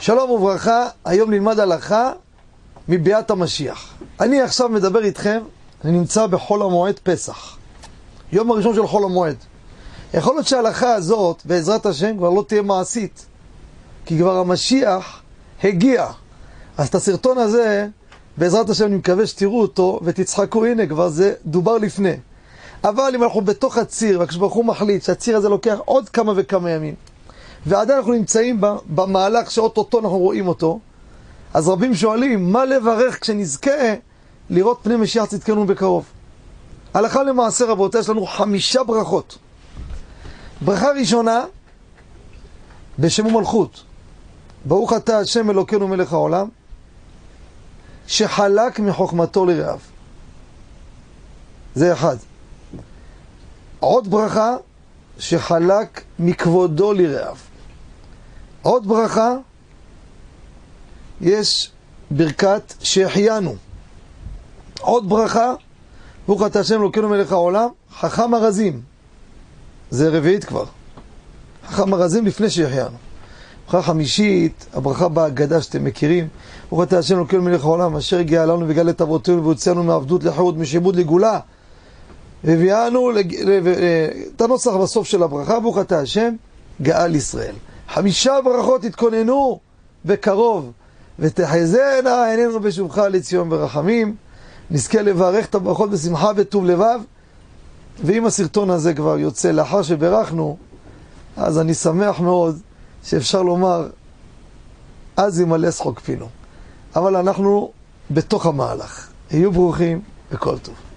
שלום וברכה, היום נלמד הלכה מביאת המשיח. אני עכשיו מדבר איתכם, אני נמצא בחול המועד פסח. יום הראשון של חול המועד. יכול להיות שההלכה הזאת, בעזרת השם, כבר לא תהיה מעשית. כי כבר המשיח הגיע. אז את הסרטון הזה, בעזרת השם, אני מקווה שתראו אותו ותצחקו, הנה, כבר זה דובר לפני. אבל אם אנחנו בתוך הציר, והקדוש ברוך הוא מחליט שהציר הזה לוקח עוד כמה וכמה ימים, ועדיין אנחנו נמצאים במהלך שאו-טו-טו אנחנו רואים אותו, אז רבים שואלים, מה לברך כשנזכה לראות פני משיח צדקנו בקרוב? הלכה למעשה רבותיי, יש לנו חמישה ברכות. ברכה ראשונה, בשם ומלכות. ברוך אתה השם אלוקינו מלך העולם, שחלק מחוכמתו ליראיו. זה אחד. עוד ברכה, שחלק מכבודו לרעיו. עוד ברכה, יש ברכת שהחיינו. עוד ברכה, ברוך אתה השם אלוקינו מלך העולם, חכם ארזים. זה רביעית כבר. חכם ארזים לפני שהחיינו. ברכה חמישית, הברכה בהגדה שאתם מכירים, ברוך אתה השם אלוקינו מלך העולם, אשר הגיע לנו וגאל את אבותינו והוצאנו מעבדות לחירות, משעבוד לגאולה. והביאנו לג... את הנוסח בסוף של הברכה, ברוך אתה השם, גאל ישראל. חמישה ברכות התכוננו בקרוב, ותחזינה עינינו בשובך לציון ברחמים. נזכה לברך את הברכות בשמחה וטוב לבב. ואם הסרטון הזה כבר יוצא לאחר שברכנו, אז אני שמח מאוד שאפשר לומר, אז ימלא שחוק פינו. אבל אנחנו בתוך המהלך. היו ברוכים וכל טוב.